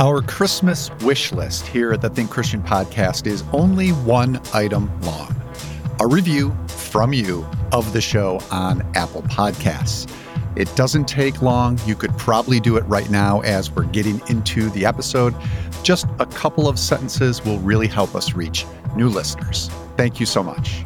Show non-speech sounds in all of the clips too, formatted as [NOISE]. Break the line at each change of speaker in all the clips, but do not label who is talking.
Our Christmas wish list here at the Think Christian podcast is only one item long a review from you of the show on Apple Podcasts. It doesn't take long. You could probably do it right now as we're getting into the episode. Just a couple of sentences will really help us reach new listeners. Thank you so much.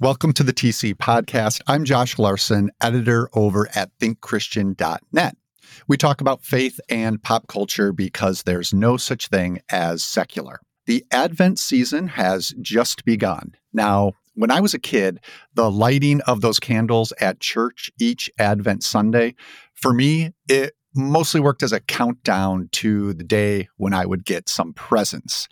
Welcome to the TC Podcast. I'm Josh Larsen, editor over at thinkchristian.net. We talk about faith and pop culture because there's no such thing as secular. The Advent season has just begun. Now, when I was a kid, the lighting of those candles at church each Advent Sunday, for me, it mostly worked as a countdown to the day when I would get some presents.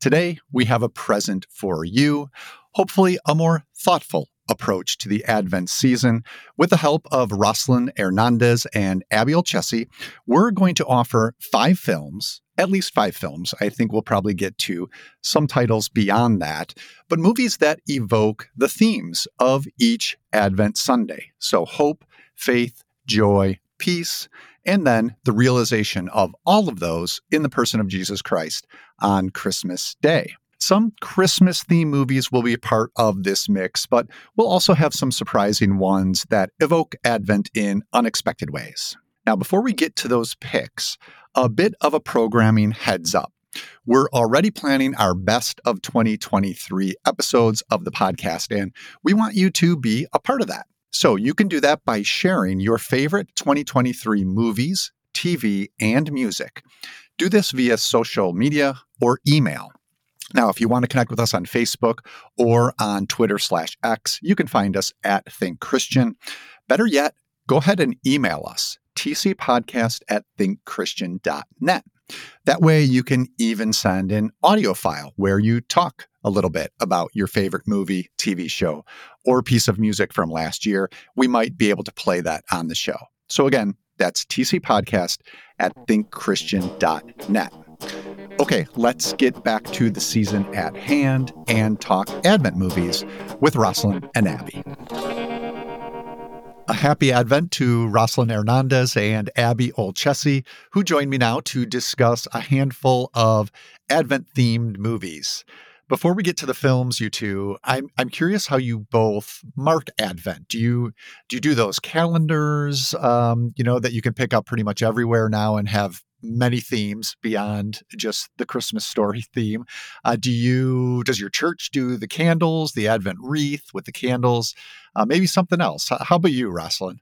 Today, we have a present for you hopefully a more thoughtful approach to the Advent season. With the help of Roslyn Hernandez and Abby Olcese, we're going to offer five films, at least five films. I think we'll probably get to some titles beyond that, but movies that evoke the themes of each Advent Sunday. So hope, faith, joy, peace, and then the realization of all of those in the person of Jesus Christ on Christmas Day. Some Christmas theme movies will be part of this mix, but we'll also have some surprising ones that evoke Advent in unexpected ways. Now, before we get to those picks, a bit of a programming heads up. We're already planning our best of 2023 episodes of the podcast, and we want you to be a part of that. So you can do that by sharing your favorite 2023 movies, TV, and music. Do this via social media or email. Now, if you want to connect with us on Facebook or on Twitter slash X, you can find us at Think Christian. Better yet, go ahead and email us, tcpodcast at thinkchristian.net. That way, you can even send an audio file where you talk a little bit about your favorite movie, TV show, or piece of music from last year. We might be able to play that on the show. So, again, that's tcpodcast at thinkchristian.net. Okay, let's get back to the season at hand and talk Advent movies with Roslyn and Abby. A happy Advent to Roslyn Hernandez and Abby Olcese, who join me now to discuss a handful of Advent themed movies. Before we get to the films, you two, I'm I'm curious how you both mark Advent. Do you do you do those calendars, um, you know, that you can pick up pretty much everywhere now and have many themes beyond just the Christmas story [LAUGHS] theme. Uh, do you? Does your church do the candles, the Advent wreath with the candles? Uh, maybe something else. How about you, Roslyn?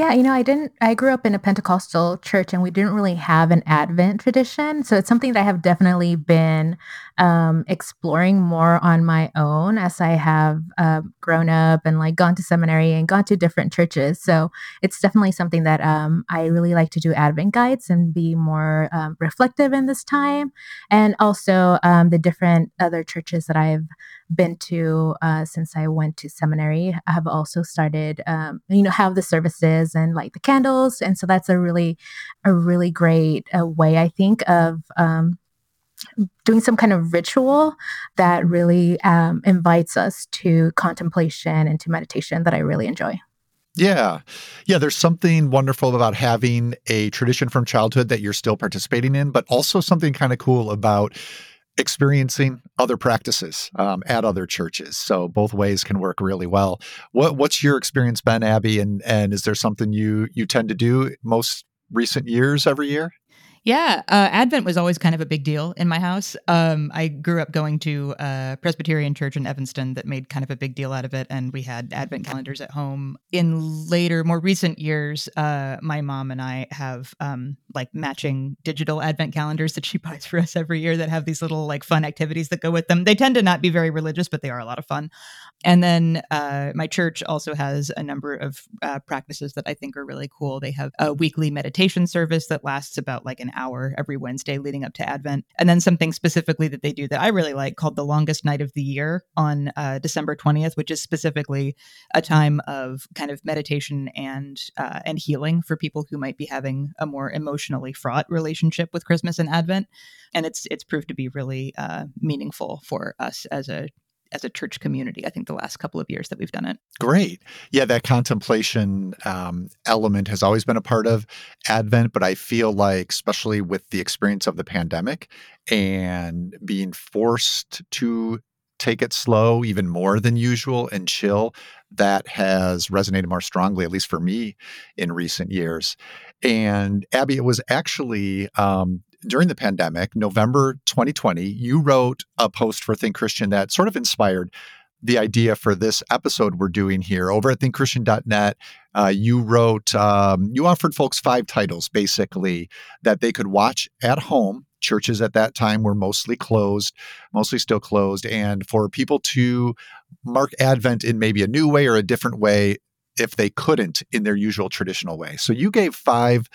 Yeah, you know, I didn't, I grew up in a Pentecostal church and we didn't really have an Advent tradition. So it's something that I have definitely been um, exploring more on my own as I have uh, grown up and like gone to seminary and gone to different churches. So it's definitely something that um, I really like to do Advent guides and be more um, reflective in this time. And also um, the different other churches that I've been to uh, since I went to seminary. I have also started, um, you know, have the services and like the candles, and so that's a really, a really great uh, way I think of um, doing some kind of ritual that really um, invites us to contemplation and to meditation that I really enjoy.
Yeah. Yeah. There's something wonderful about having a tradition from childhood that you're still participating in, but also something kind of cool about experiencing other practices um, at other churches. So both ways can work really well. What, what's your experience been, Abby? And and is there something you you tend to do most recent years every year?
Yeah, uh, Advent was always kind of a big deal in my house. Um, I grew up going to a Presbyterian church in Evanston that made kind of a big deal out of it, and we had Advent calendars at home. In later, more recent years, uh, my mom and I have um, like matching digital Advent calendars that she [LAUGHS] buys for us every year that have these little like fun activities that go with them. They tend to not be very religious, but they are a lot of fun. And then uh, my church also has a number of uh, practices that I think are really cool. They have a weekly meditation service that lasts about like an hour every Wednesday leading up to Advent. And then something specifically that they do that I really like called the longest night of the year on uh, December 20th, which is specifically a time of kind of meditation and uh, and healing for people who might be having a more emotionally fraught relationship with Christmas and Advent. And it's it's proved to be really uh, meaningful for us as a as a church community. I think the last couple of years that we've done it.
Great. Yeah, that contemplation um, element has always been a part of Advent, but I feel like, especially with the experience of the pandemic and being forced to take it slow even more than usual and chill, that has resonated more strongly, at least for me in recent years. And Abby, it was actually um, during the pandemic, November 2020, you wrote a post for Think Christian that sort of inspired the idea for this episode we're doing here. Over at thinkchristian.net uh, you wrote um, you offered folks five titles basically that they could watch at home. Churches at that time were mostly closed mostly still closed and for people to mark advent in maybe a new way or a different way if they couldn't in their usual traditional way. So you gave five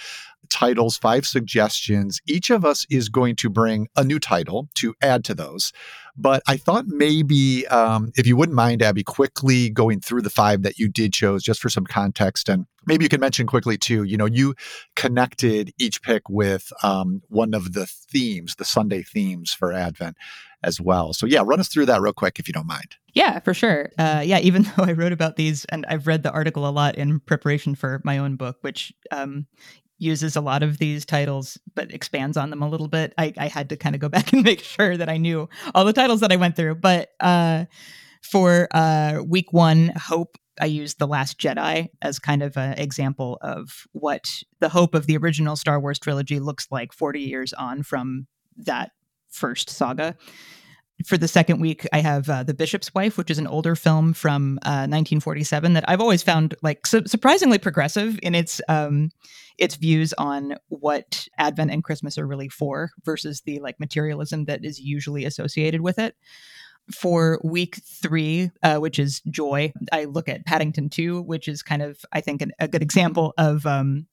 titles, five suggestions. Each of us is going to bring a new title to add to those. But I thought maybe um, if you wouldn't mind, Abby, quickly going through the five that you did chose just for some context. And maybe you can mention quickly too, you know, you connected each pick with um, one of the themes, the Sunday themes for Advent as well. So yeah, run us through that real quick if you don't mind.
Yeah, for sure. Uh, yeah, even [LAUGHS] though I wrote about these and I've read the article a lot in preparation for my own book, which um, uses a lot of these titles but expands on them a little bit. I, I had to kind of go [LAUGHS] back and make sure that i knew all the titles that i went through. But uh, for uh, week one hope i used the last jedi as kind of an example of what the hope of the original star wars trilogy looks like 40 years on from that first saga for the second week, I have uh, The Bishop's Wife, which is an older film from uh, 1947 that I've always found like su- surprisingly progressive in its um, its views on what Advent and Christmas are really for versus the like materialism that is usually associated with it. For week three, uh, which is joy, I look at Paddington 2, which is kind of, I think, an, a good example of um,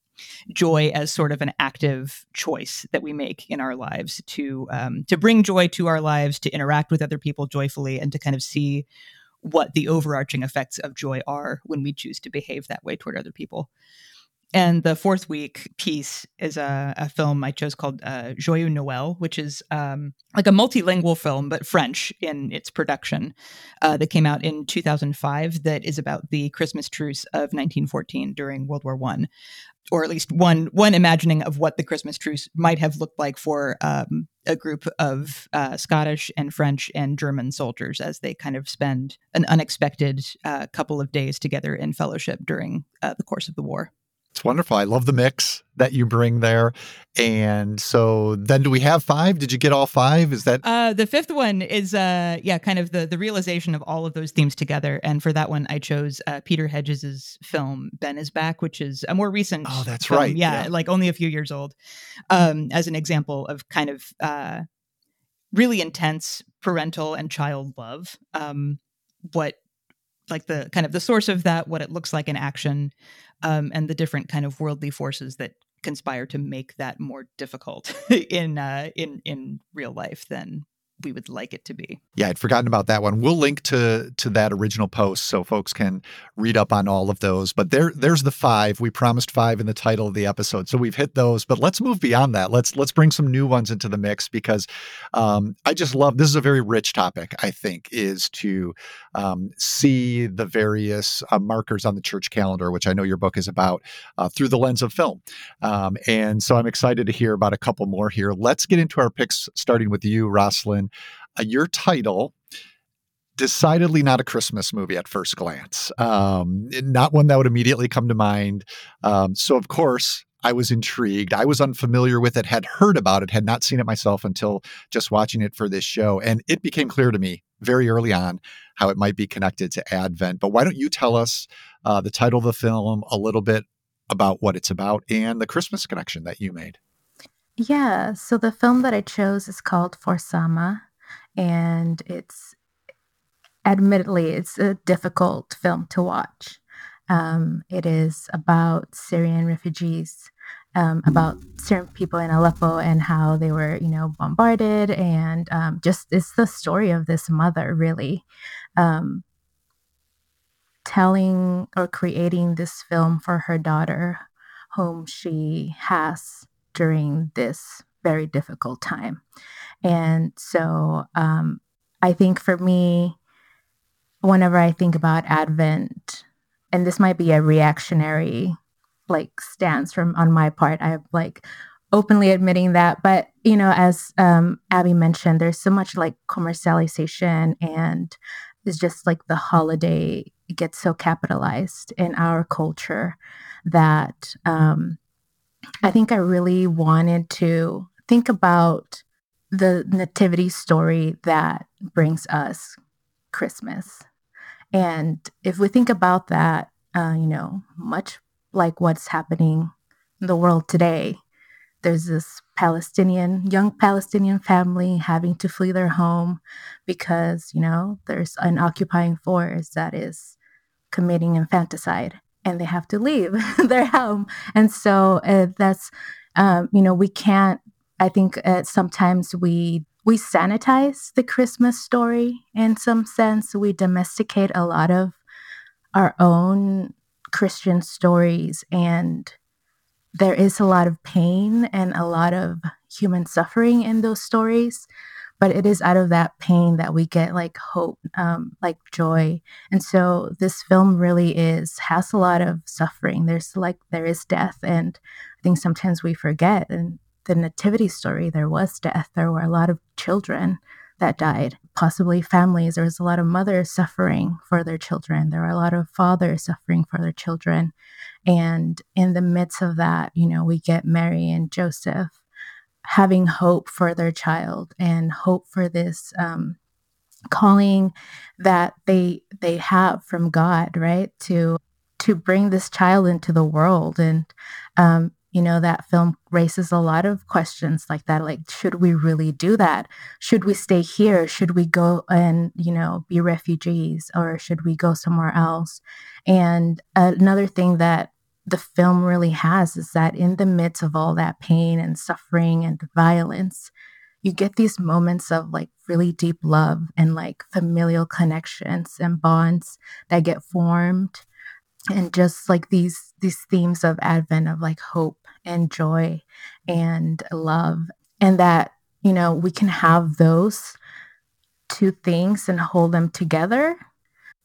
joy as sort of an active choice that we make in our lives to um, to bring joy to our lives, to interact with other people joyfully, and to kind of see what the overarching effects of joy are when we choose to behave that way toward other people. And the fourth week piece is a, a film I chose called uh, Joyeux Noël, which is um, like a multilingual film, but French in its production, uh, that came out in 2005 that is about the Christmas truce of 1914 during World War One or at least one one imagining of what the Christmas truce might have looked like for um, a group of uh, Scottish and French and German soldiers as they kind of spend an unexpected uh, couple of days together in fellowship during uh, the course of the war.
It's wonderful. I love the mix that you bring there. And so then do we have five? Did you get all five? Is that
uh the fifth one is uh yeah, kind of the the realization of all of those themes together. And for that one I chose uh Peter Hedges's film Ben is Back, which is a more recent
Oh, that's
film.
right.
Yeah,
Yeah.
like only a few years old. Um as an example of kind of uh really intense parental and child love. Um what like the kind of the source of that, what it looks like in action, um, and the different kind of worldly forces that conspire to make that more difficult [LAUGHS] in uh, in in real life than we would like it to be.
Yeah, I'd forgotten about that one. We'll link to to that original post so folks can read up on all of those. But there there's the five. We promised five in the title of the episode. So we've hit those, but let's move beyond that. Let's let's bring some new ones into the mix because um, I just love this is a very rich topic, I think, is to um, see the various uh, markers on the church calendar, which I know your book is about, uh, through the lens of film. Um, and so I'm excited to hear about a couple more here. Let's get into our picks, starting with you, Roslyn. Uh, your title decidedly not a Christmas movie at first glance. Um, not one that would immediately come to mind. Um, so, of course, I was intrigued. I was unfamiliar with it, had heard about it, had not seen it myself until just watching it for this show. And it became clear to me very early on how it might be connected to Advent. But why don't you tell us uh, the title of the film, a little bit about what it's about, and the Christmas connection that you made?
Yeah, so the film that I chose is called For Sama, and it's admittedly it's a difficult film to watch. Um, it is about Syrian refugees, um, about Syrian people in Aleppo and how they were, you know, bombarded, and um, just it's the story of this mother really um, telling or creating this film for her daughter, whom she has during this very difficult time. And so um, I think for me, whenever I think about Advent, and this might be a reactionary like stance from on my part. I'm like openly admitting that, but you know, as um, Abby mentioned, there's so much like commercialization, and it's just like the holiday gets so capitalized in our culture that um, I think I really wanted to think about the nativity story that brings us Christmas. And if we think about that, uh, you know, much like what's happening in the world today, there's this Palestinian, young Palestinian family having to flee their home because, you know, there's an occupying force that is committing infanticide and they have to leave [LAUGHS] their home. And so uh, that's, um, you know, we can't, I think uh, sometimes we we sanitize the Christmas story in some sense. We domesticate a lot of our own Christian stories, and there is a lot of pain and a lot of human suffering in those stories. But it is out of that pain that we get like hope, um, like joy. And so this film really is has a lot of suffering. There's like there is death, and I think sometimes we forget. And the nativity story, there was death. There were a lot of children that died, possibly families. There was a lot of mothers suffering for their children. There were a lot of fathers suffering for their children. And in the midst of that, you know, we get Mary and Joseph having hope for their child and hope for this um, calling that they they have from God, right? To to bring this child into the world and um, you know, that film raises a lot of questions like that. Like, should we really do that? Should we stay here? Should we go and, you know, be refugees or should we go somewhere else? And another thing that the film really has is that in the midst of all that pain and suffering and violence, you get these moments of like really deep love and like familial connections and bonds that get formed. And just like these these themes of advent of like hope and joy and love. And that you know we can have those two things and hold them together.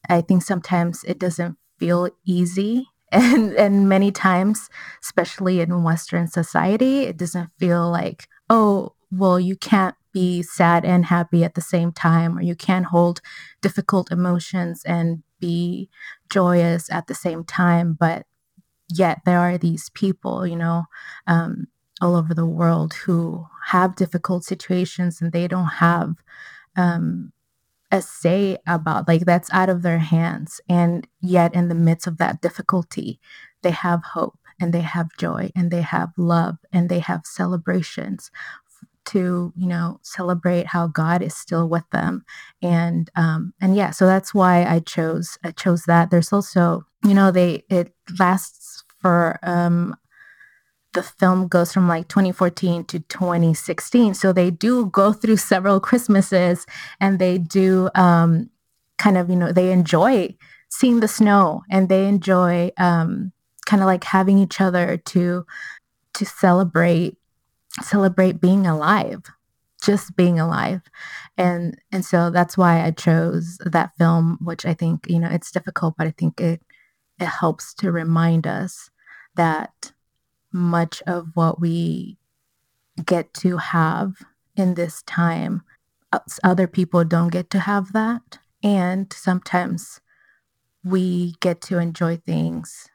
I think sometimes it doesn't feel easy and and many times especially in western society it doesn't feel like oh well you can't be sad and happy at the same time or you can't hold difficult emotions and be joyous at the same time but yet there are these people, you know, um, all over the world who have difficult situations and they don't have um, a say about like that's out of their hands. And yet, in the midst of that difficulty, they have hope and they have joy and they have love and they have celebrations to you know celebrate how God is still with them and um and yeah so that's why I chose I chose that there's also you know they it lasts for um, the film goes from like 2014 to 2016. So they do go through several Christmases and they do um, kind of, you know, they enjoy seeing the snow and they enjoy um, kind of like having each other to to celebrate celebrate being alive just being alive and and so that's why i chose that film which i think you know it's difficult but i think it it helps to remind us that much of what we get to have in this time, other people don't get to have that. And sometimes we get to enjoy things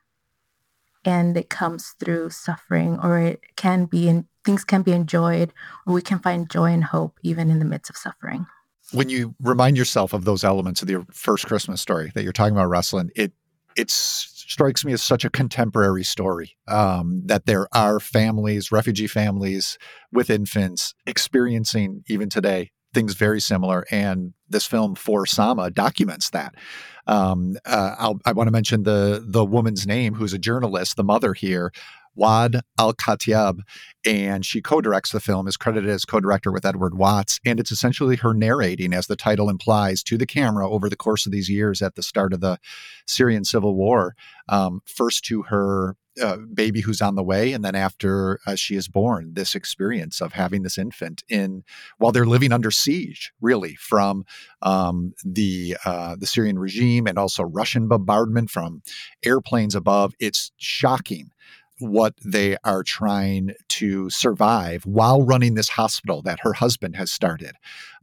and it comes through suffering or it can be in things can be enjoyed or we can find joy and hope even in the midst of suffering
when you remind yourself of those elements of the first christmas story that you're talking about Roslyn, it it's strikes me as such a contemporary story um, that there are families, refugee families with infants experiencing even today things very similar. And this film for Sama documents that. Um, uh, i want to mention the the woman's name, who's a journalist, the mother here, Waad Al Kateab, and she co directs the film, is credited as co director with Edward Watts. And it's essentially her narrating, as the title implies, to the camera over the course of these years at the start of the Syrian civil war. Um, first to her uh, baby who's on the way, and then after uh, she is born, this experience of having this infant in while they're living under siege, really from um, the uh, the Syrian regime and also Russian bombardment from airplanes above. It's shocking what they are trying to survive while running this hospital that her husband has started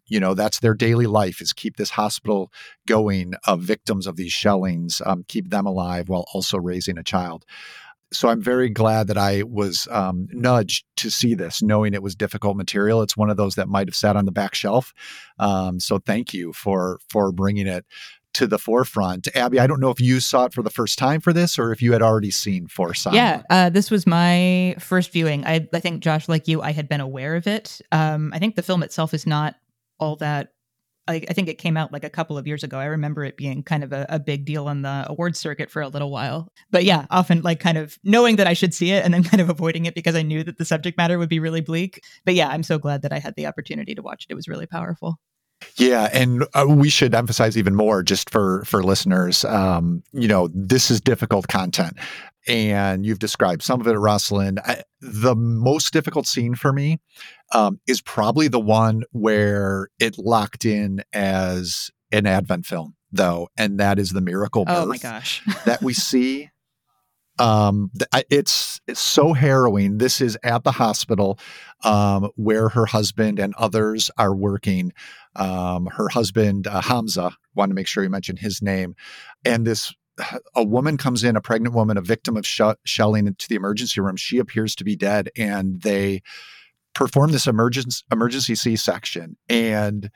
you know that's their daily life is keep this hospital going of victims of these shellings um, keep them alive while also raising a child so I'm very glad that I was um, nudged to see this, knowing it was difficult material. It's one of those that might have sat on the back shelf. Um, so thank you for for bringing it to the forefront. Abby, I don't know if you saw it for the first time for this or if you had already seen For Sama.
Yeah, uh, this was my first viewing. I, I think, Josh, like you, I had been aware of it. Um, I think the film itself is not all that I, I, think it came out like a couple of years ago. I remember it being kind of a, a, big deal on the award circuit for a little while. But yeah, often like kind of knowing that I should see it and then [LAUGHS] kind of avoiding it because I knew that the subject matter would be really bleak. But yeah, I'm so glad that I had the opportunity to watch it. It was really powerful.
Yeah, and uh, we should emphasize even more just for for listeners. Um, you know, this is difficult content, and you've described some of it, Roslyn. I, the most difficult scene for me um, is probably the one where it locked in as an Advent film, though, and that is the miracle
oh my gosh.
that we [LAUGHS] see um, it's, it's so harrowing. This is at the hospital um, where her husband and others are working. Um, her husband, uh, Hamza, wanted to make sure you mentioned his name. And this, [SIGHS] a woman comes in, a pregnant woman, a victim of sh- shelling into the emergency room. She appears to be dead, and they perform this emergency emergency C section. And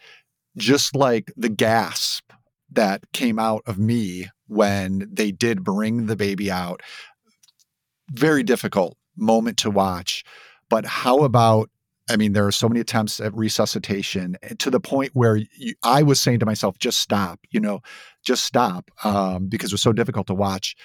just like the gasp that came out of me when they did bring the baby out very difficult moment to watch. But how about I mean, there are so many attempts at resuscitation eh, to the point where you, I was saying to myself, just stop, you know, just stop um, because it was so difficult to watch.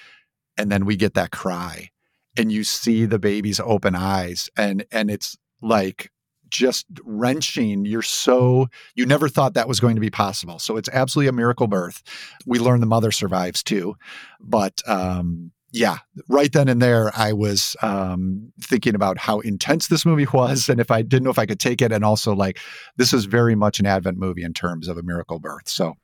And then we get that cry and you see the baby's open eyes and, and it's like just wrenching. You're so, you never thought that was going to be possible. So it's absolutely a miracle birth. We learn the mother survives too. But, um, yeah, right then and there, I was um, thinking about how intense this movie [LAUGHS] was, and if I didn't know if I could take it, and also like this is very much an Advent movie in terms of a miracle birth. So,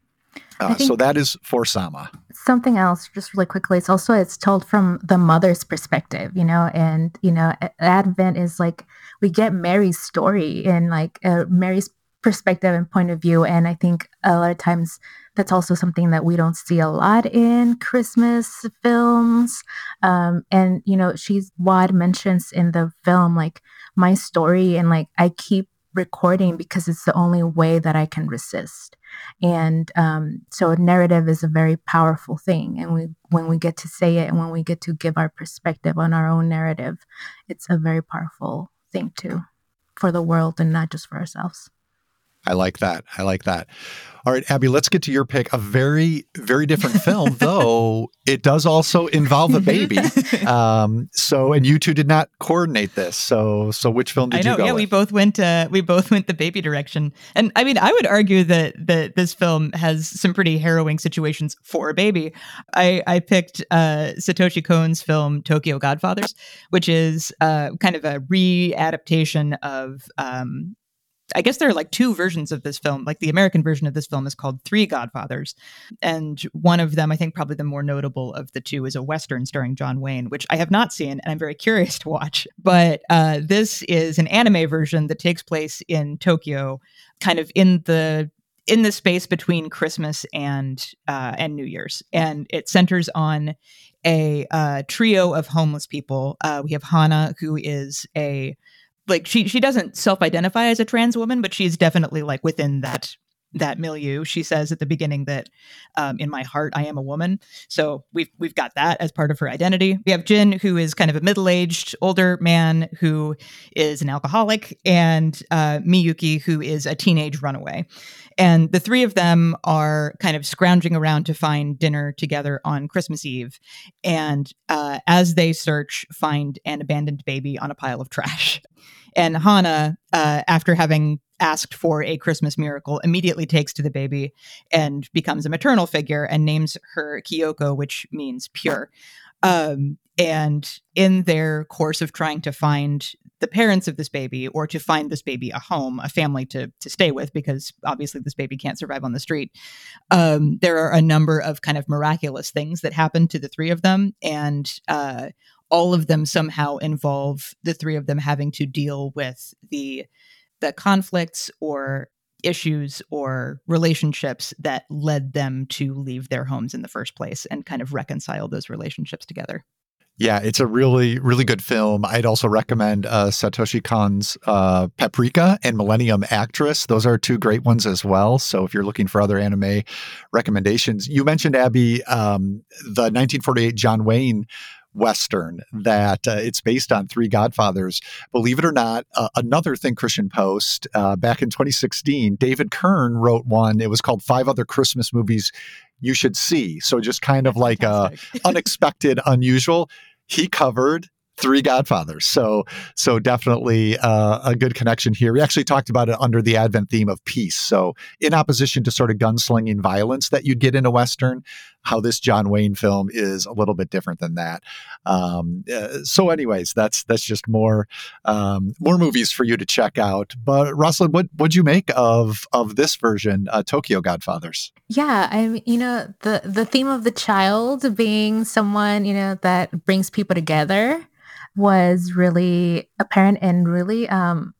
uh, so that is for Sama.
Something else, just really quickly. It's also it's told from the mother's perspective, you know, and you know, Advent is like we get Mary's story and like uh, Mary's perspective and point of view, and I think a lot of times that's also something that we don't see a lot in Christmas films. Um, and, you know, she's, Waad mentions in the film, like, my story, and like, I keep recording because it's the only way that I can resist. And um, so narrative is a very powerful thing. And we, when we get to say it and when we get to give our perspective on our own narrative, it's a very powerful thing too for the world and not just for ourselves.
I like that. I like that. All right, Abby, let's get to your pick. A very, very different film, [LAUGHS] though it does also involve a baby. [LAUGHS] Um, so, and you two did not coordinate this. So, so which film did
I know,
you go?
Yeah,
with?
we both went. Uh, we both went the baby direction. And I mean, I would argue that that this film has some pretty harrowing situations for a baby. I I picked uh, Satoshi Kon's film Tokyo Godfathers, which is uh, kind of a re-adaptation of um, I guess there are like two versions of this film. Like the American version of this film is called Three Godfathers. And one of them, I think probably the more notable of the two, is a Western starring John Wayne, which I have not seen and I'm very [LAUGHS] curious to watch. But uh, this is an anime version that takes place in Tokyo, kind of in the in the space between Christmas and uh, and New Year's, and it centers on a uh, trio of homeless people. Uh, we have Hana, who is a like she she doesn't self-identify as a trans woman, but she's definitely like within that that milieu. She says at the beginning that um, in my heart I am a woman. So we've we've got that as part of her identity. We have Jin, who is kind of a middle-aged older man who is an alcoholic, and uh, Miyuki, who is a teenage runaway. And the three of them are kind of scrounging around to find dinner together on Christmas Eve. And uh, as they search, find an abandoned baby on a pile of trash. And Hana, uh, after having asked for a Christmas miracle, immediately takes to the baby and becomes a maternal figure and names her Kyoko, which means pure. Um, And in their course of trying to find the parents of this baby or to find this baby a home, a family to, to stay with, because obviously this baby can't survive on the street, um, there are a number of kind of miraculous things that happen to the three of them. And uh, all of them somehow involve the three of them having to deal with the the conflicts or issues or relationships that led them to leave their homes in the first place and kind of reconcile those relationships together.
Yeah, it's a really, really good film. I'd also recommend uh, Satoshi Kon's uh, Paprika and Millennium Actress. Those are two great ones as well. So if you're looking for other anime recommendations, you mentioned Abby um, the 1948 John Wayne Western that uh, it's based on Three Godfathers. Believe it or not, uh, another Think Christian post uh, back in 2016, David Kern wrote one. It was called Five Other Christmas Movies You Should See. So just kind of like a [LAUGHS] unexpected, unusual. He covered three godfathers. So so definitely uh, a good connection here. We actually talked about it under the advent theme of peace. So in opposition to sort of gunslinging violence that you'd get in a western how this john wayne film is a little bit different than that. Um, uh, so anyways that's that's just more um, more movies for you to check out. But Roslyn what what'd you make of of this version uh, tokyo godfathers?
Yeah i mean you know the the theme of the child being someone you know that brings people together was really apparent and really um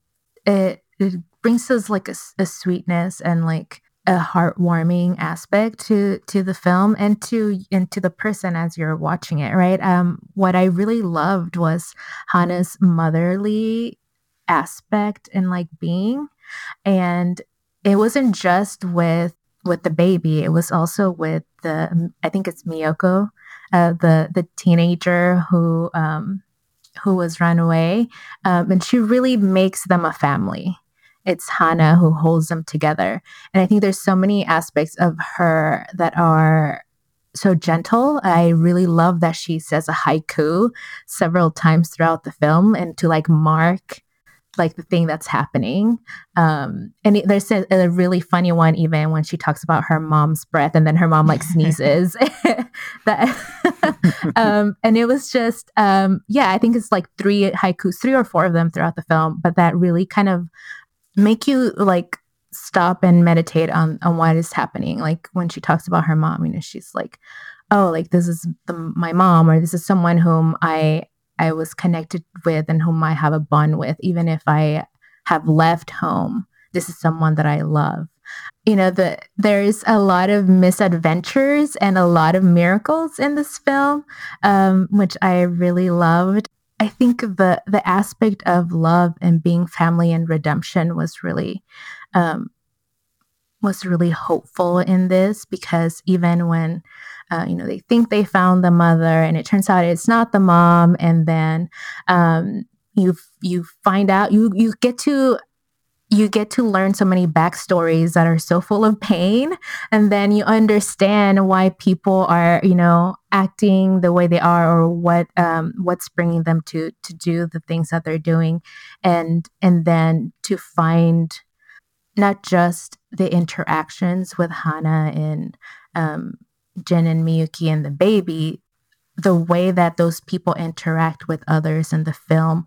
it, it brings us like a, a sweetness and like a heartwarming aspect to to the film and to and to the person as you're watching it right? Um what i really loved was hana's motherly aspect and like being. And it wasn't just with with the baby it was also with the i think it's miyoko uh, the the teenager who um who was run away. Um, and she really makes them a family. It's Hana who holds them together. And I think there's so many aspects of her that are so gentle. I really love that she says a haiku several times throughout the film and to like mark like the thing that's happening. Um, and it, there's a, a, really funny one even when she talks about her mom's breath and then her mom like [LAUGHS] sneezes. [LAUGHS] that, [LAUGHS] um, and it was just, um, yeah, I think it's like three haikus, three or four of them throughout the film, but that really kind of make you like stop and meditate on on what is happening. Like when she talks about her mom, you know, she's like, oh, like this is the, my mom, or this is someone whom I I was connected with and whom I have a bond with, even if I have left home. This is someone that I love. You know, the there's a lot of misadventures and a lot of miracles in this film, um, which I really loved. I think the the aspect of love and being family and redemption was really um, was really hopeful in this because even when uh, you know, they think they found the mother, and it turns out it's not the mom. And then um, you you find out you you get to you get to learn so many backstories that are so full of pain and then you understand why people are you know acting the way they are or what um, what's bringing them to to do the things that they're doing and and then to find not just the interactions with hana and um, Jin and Miyuki and the baby, the way that those people interact with others in the film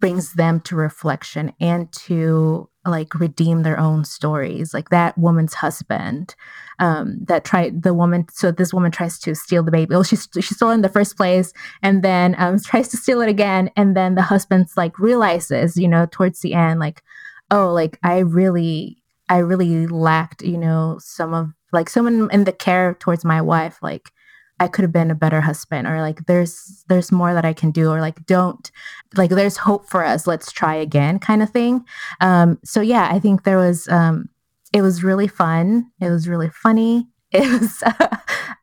brings them to reflection and to like redeem their own stories like that woman's husband um that tried the woman so this woman tries to steal the baby. Well she's she stole it in the first place and then um [LAUGHS] tries to steal it again and then the husband's like realizes you know towards the end like oh like i really i really lacked you know some of like someone in the care towards my wife like i could have been a better husband or like there's there's more that i can do or like don't like there's hope for us let's try again kind of thing. Um so yeah i think there was um it was really fun. It was really funny. [LAUGHS] It was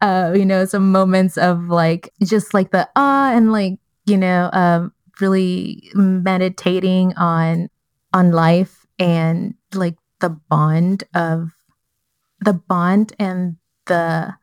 uh you know some moments of like just like the ah and like you know um really meditating on on life and like the bond of the bond and the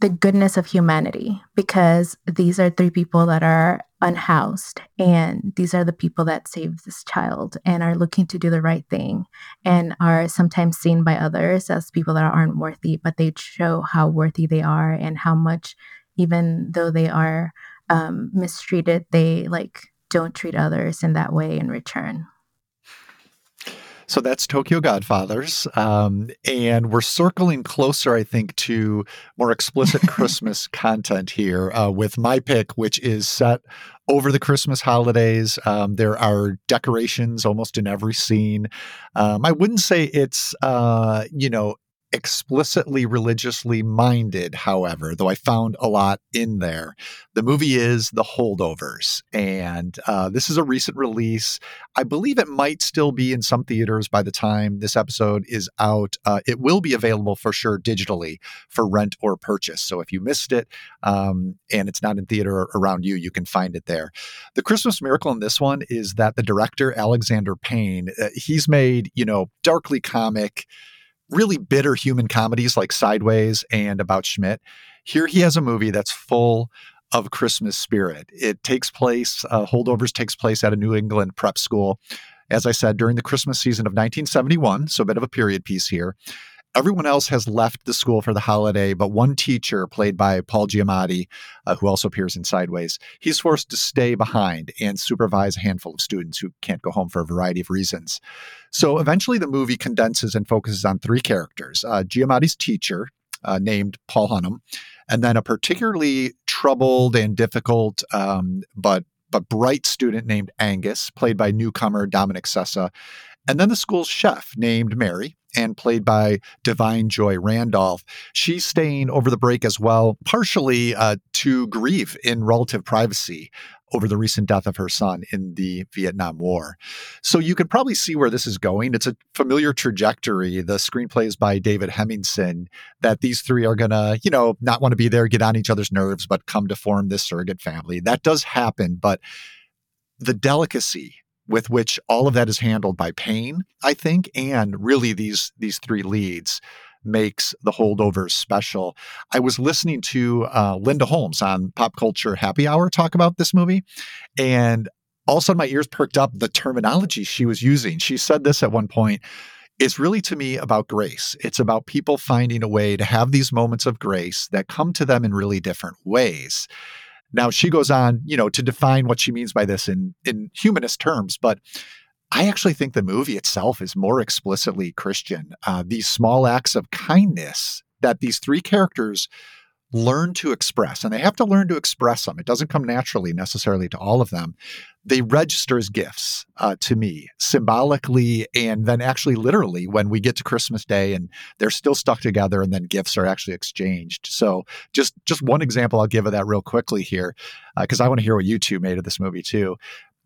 the goodness of humanity because these are three people that are unhoused and these are the people that save this child and are looking to do the right thing and are sometimes seen by others as people that aren't worthy but they show how worthy they are and how much even though they are um, mistreated, they like don't treat others in that way in return.
So that's Tokyo Godfathers. Um, and we're circling closer, I think, to more explicit [LAUGHS] Christmas content here uh, with my pick, which is set over the Christmas holidays. Um, there are decorations almost in every scene. Um, I wouldn't say it's, uh, you know, explicitly religiously minded, however, though I found a lot in there. The movie is The Holdovers, and uh, this is a recent release. I believe it might still be in some theaters by the time this episode is out. Uh, it will be available for sure digitally for rent or purchase. So if you missed it um, and it's not in theater around you, you can find it there. The Christmas miracle in this one is that the director, Alexander Payne, uh, he's made, you know, darkly comic, really bitter human comedies like Sideways and About Schmidt. Here he has a movie that's full of Christmas spirit. It takes place, uh, Holdovers takes place at a New England prep school, as I said, during the Christmas season of 1971, so a bit of a period piece here. Everyone else has left the school for the holiday, but one teacher, played by Paul Giamatti, uh, who also appears in Sideways, he's forced to stay behind and supervise a handful of students who can't go home for a variety of reasons. So eventually, the movie condenses and focuses on three characters uh, Giamatti's teacher, uh, named Paul Hunham, and then a particularly troubled and difficult um, but but bright student named Angus, played by newcomer Dominic Sessa, and then the school's chef named Mary, and played by Da'Vine Joy Randolph. She's staying over the break as well, partially uh, to grieve in relative privacy over the recent death of her son in the Vietnam War. So you can probably see where this is going. It's a familiar trajectory. The screenplay is by David Hemingson that these three are going to, you know, not want to be there, get on each other's nerves, but come to form this surrogate family. That does happen, but the delicacy with which all of that is handled by Payne, I think, and really these these three leads makes the holdovers special. I was listening to uh, Linda Holmes on Pop Culture Happy Hour talk about this movie, and all of a sudden my ears perked up the terminology she was using. She said this at one point. It's really to me about grace. It's about people finding a way to have these moments of grace that come to them in really different ways. Now she goes on, you know, to define what she means by this in in humanist terms, but I actually think the movie itself is more explicitly Christian. Uh, these small acts of kindness that these three characters learn to express, and they have to learn to express them. It doesn't come naturally necessarily to all of them. They register as gifts uh, to me, symbolically, and then actually literally when we get to Christmas Day and they're still stuck together, and then gifts are actually exchanged. So, just just one example I'll give of that real quickly here, because uh, I want to hear what you two made of this movie too.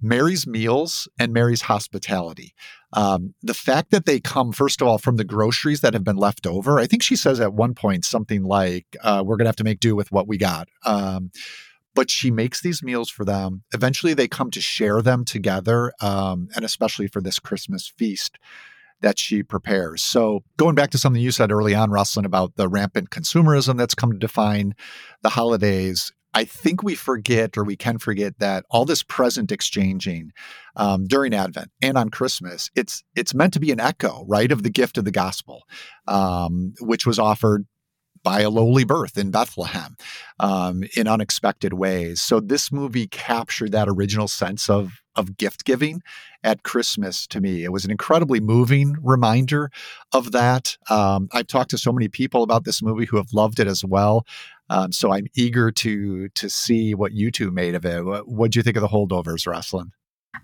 Mary's meals and Mary's hospitality. Um, the fact that they come, first of all, from the groceries that have been left over. I think she says at one point something like, uh, We're going to have to make do with what we got. Um, but she makes these meals for them. Eventually, they come to share them together, um, and especially for this Christmas feast that she prepares. So, going back to something you said early on, Roslyn, about the rampant consumerism that's come to define the holidays, I think we forget or we can forget that all this present exchanging um, during Advent and on Christmas, it's it's meant to be an echo, right, of the gift of the gospel, um, which was offered by a lowly birth in Bethlehem um, in unexpected ways. So this movie captured that original sense of of gift giving at Christmas to me. It was an incredibly moving reminder of that. Um, I've talked to so many people about this movie who have loved it as well. Um, so I'm eager to to see what you two made of it. What do you think of the holdovers, Roslyn?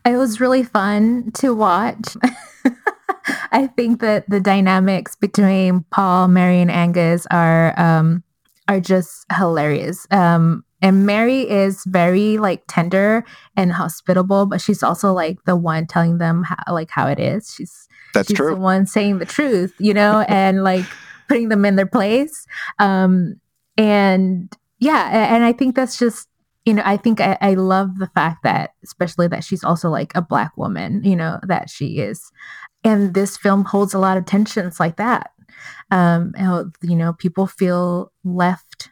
It was really fun to watch. [LAUGHS] I think that the dynamics between Paul, Mary, and Angus are um, are just hilarious. Um, and Mary is very like tender and hospitable, but she's also like the one telling them how like how it is. She's
that's
she's
true.
The one saying the truth, you know, [LAUGHS] and like putting them in their place. Um, and yeah, and I think that's just you know, I think I, I, love the fact that, especially that she's also like a black woman, you know, that she is. And this film holds a lot of tensions like that. Um, you know, people feel left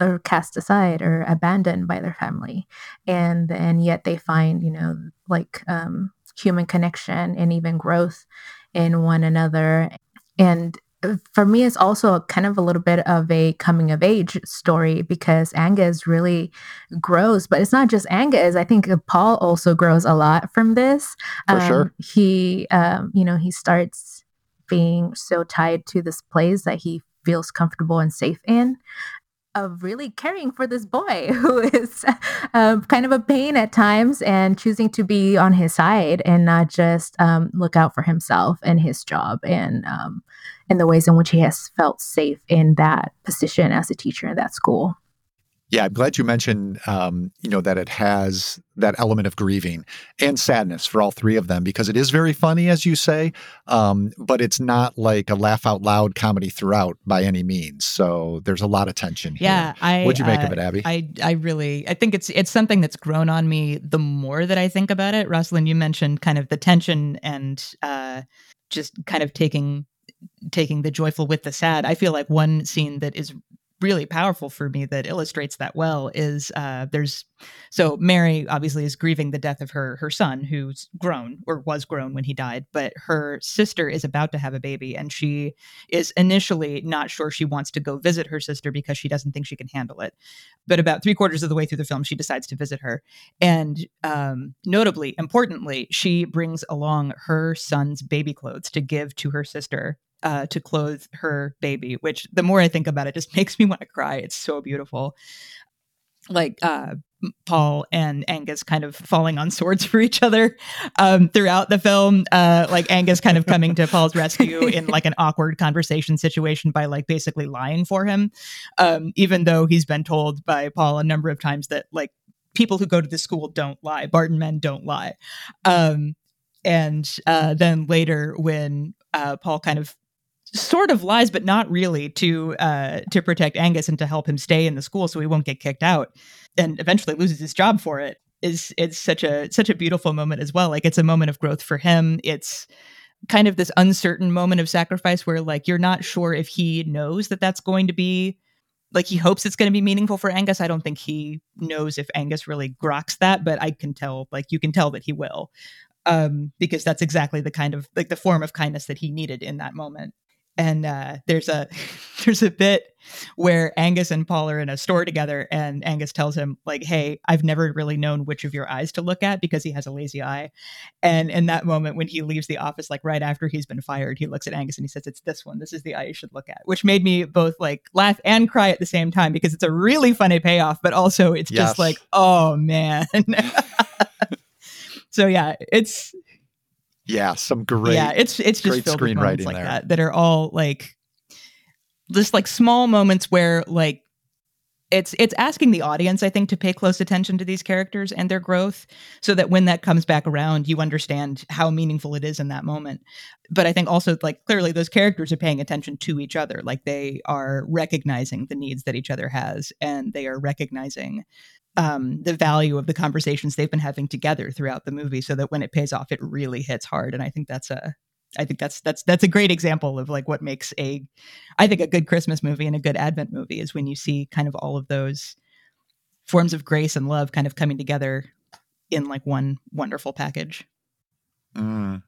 or cast aside or abandoned by their family. And, and yet they find, you know, like um, human connection and even growth in one another. And for me, it's also kind of a little bit of a coming of age story because Angus really grows, but it's not just Angus. I think Paul also grows a lot from this.
For um, sure.
He, um, you know, he starts being so tied to this place that he feels comfortable and safe in of really caring for this boy [LAUGHS] who is um, kind of a pain at times and choosing to be on his side and not just um, look out for himself and his job and um, and the ways in which he has felt safe in that position as a teacher in that school.
Yeah, I'm glad you mentioned, um, you know, that it has that element of grieving and sadness for all three of them because it is very funny, as you say, um, but it's not like a laugh out loud comedy throughout by any means. So there's a lot of tension. Here.
Yeah, I.
What'd you make
uh,
of it, Abby?
I I really I think it's it's something that's grown on me the more that I think about it. Roslyn, you mentioned kind of the tension and uh, just kind of taking taking the joyful with the sad. I feel like one scene that is really powerful for me that illustrates that well is uh, there's so Mary obviously is grieving the death of her her son who's grown or was grown when he died, but her sister is about to have a baby and she is initially not sure she wants to go visit her sister because she doesn't think she can handle it. But about three quarters of the way through the film, she decides to visit her, and um, notably, importantly, she brings along her son's baby clothes to give to her sister uh, to clothe her baby, which the more I think about it, just [LAUGHS] makes me want to cry. It's so beautiful. Like uh, Paul and Angus kind of falling on swords [LAUGHS] for each other um, throughout the film. Uh, like Angus kind of coming to Paul's rescue in like an awkward conversation situation by like basically lying for him, um, even though he's been told by Paul a number of times that like people who go to this school don't lie, Barton men don't lie. Um, and uh, then later when uh, Paul kind of sort of lies, but not really, to uh, to protect Angus and to help him stay in the school so he won't get kicked out, and eventually loses his job for it. Is it's such a such a beautiful moment as well. Like it's a moment of growth for him. It's kind of this uncertain moment of sacrifice where like you're not sure if he knows that that's going to be like he hopes it's going to be meaningful for Angus. I don't think he knows if Angus really groks that, but I can tell like you can tell that he will. Um, because that's exactly the kind of like the form of kindness that he needed in that moment and uh, there's a [LAUGHS] there's a bit where Angus and Paul are in a store together, and Angus tells him like, "Hey, I've never really known which of your eyes to look at because he has a lazy eye." And in that moment, when he leaves the office, like right after he's been fired, he looks at Angus and he says, "It's this one. This is the eye you should look at," which made me both like laugh and cry at the same time because it's a really funny payoff, but also it's yes. just like, oh man. [LAUGHS] so yeah, it's
yeah, some great.
Yeah, it's it's just filled with moments like there. that that are all like just like small moments where like it's it's asking the audience i think to pay close attention to these characters and their growth so that when that comes back around you understand how meaningful it is in that moment but i think also like clearly those characters are paying attention to each other like they are recognizing the needs that each other has and they are recognizing um, the value of the conversations they've been having together throughout the movie so that when it pays off it really hits hard. And i think that's a i think that's that's that's a great example of like what makes a i think a good christmas movie and a good advent movie is when you see kind of all of those forms of grace and love kind of coming together in like one wonderful package
Mm.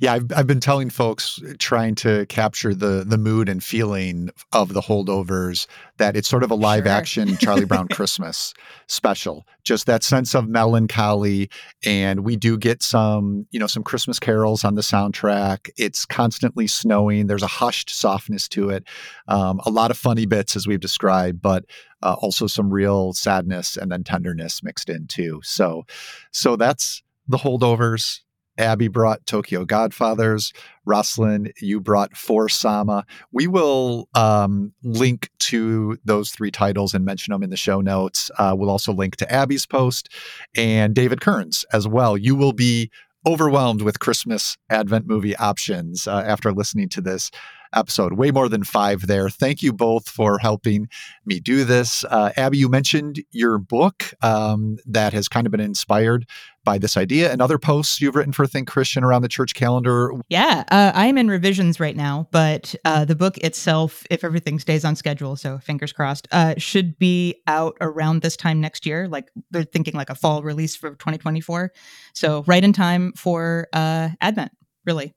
Yeah, I've, I've been telling folks trying to capture the the mood and feeling of the holdovers that it's sort of a live sure. action [LAUGHS] Charlie Brown Christmas special. Just that sense of melancholy, and we do get some you know some Christmas carols on the soundtrack. It's constantly snowing. There's a hushed softness to it. Um, a lot of funny bits as we've described, but uh, also some real sadness and then tenderness mixed in too. So, so that's the holdovers Abby brought Tokyo Godfathers. Roslyn, you brought For Sama. We will um, link to those three titles and mention them in the show notes. Uh, we'll also link to Abby's post and David Kern's as well. You will be overwhelmed with Christmas Advent movie options uh, after listening to this episode. Way more than five there. Thank you both for helping me do this. Uh, Abby, you mentioned your book um, that has kind of been inspired by this idea and other posts you've written for Think Christian around the church calendar.
Yeah, uh, I'm in revisions right now, but uh, the book itself, if everything stays on schedule, so fingers crossed, uh, should be out around this time next year. Like they're thinking like a fall release for 2024. So right in time for uh, Advent, really.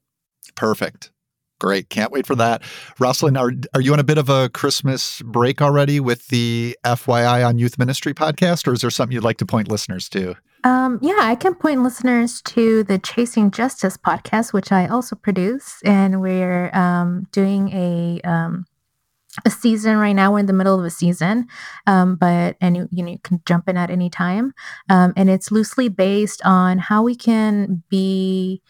Perfect. Great. Can't wait for that. Roslyn, are, are you on a bit of a Christmas break already with the FYI on Youth Ministry podcast, or is there something you'd like to point listeners to?
Um, yeah, I can point listeners to the Chasing Justice podcast, which I also produce. And we're um, doing a. Um, a season right now. We're in the middle of a season, um, but and you, you, know you can jump in at any time, um, and it's loosely based on how we can be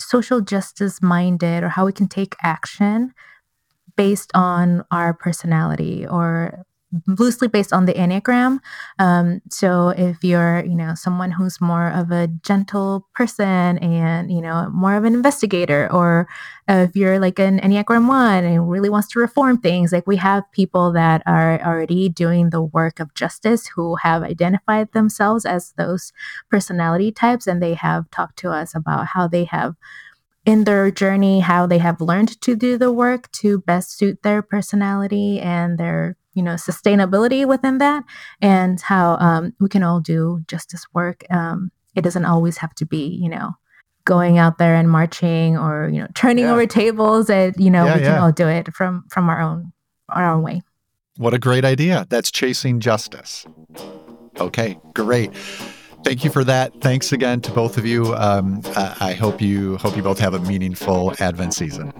social justice minded or how we can take action based on our personality or loosely based on the enneagram. Um, so if you're you know someone who's more of a gentle person and you know more of an investigator or if you're like an enneagram one and really wants to reform things like we have people that are already doing the work of justice who have identified themselves as those personality types and they have talked to us about how they have in their journey how they have learned to do the work to best suit their personality and their you know sustainability within that and how um, we can all do justice work. Um, it doesn't always have to be you know going out there and marching or you know turning yeah. over tables and you know yeah, we can yeah. all do it from from our own our own way.
What a great idea. That's chasing justice. Okay great. Thank you for that. Thanks again to both of you. Um, i hope you hope you both have a meaningful advent season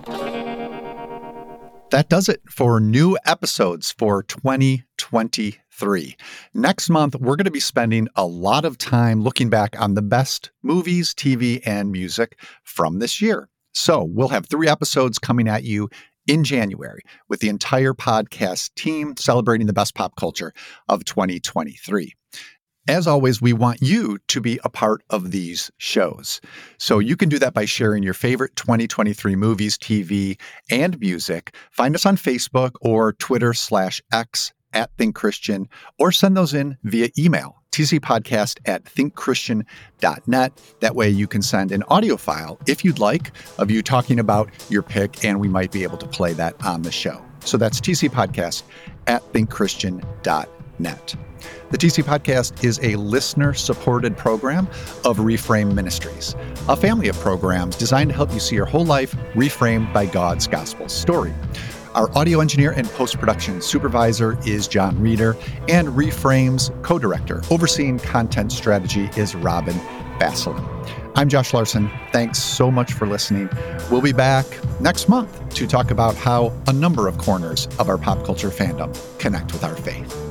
that does it for new episodes for 2023. Next month, we're going to be spending a lot of time looking back on the best movies, TV, and music from this year. So we'll have three episodes coming at you in January with the entire podcast team celebrating the best pop culture of 2023. As always, we want you to be a part of these shows. So you can do that by sharing your favorite 2023 movies, TV, and music. Find us on Facebook or Twitter slash X at Think Christian, or send those in via email, tcpodcast at thinkchristian.net. That way you can send an audio file, if you'd like, of you talking about your pick, and we might be able to play that on the show. So that's tcpodcast at thinkchristian.net. The TC Podcast is a listener supported program of Reframe Ministries, a family of programs designed to help you see your whole life reframed by God's gospel story. Our audio engineer and post production supervisor is John Reeder, and Reframe's co director overseeing content strategy is Robin Basselin. I'm Josh Larsen. Thanks so much for listening. We'll be back next month to talk about how a number of corners of our pop culture fandom connect with our faith.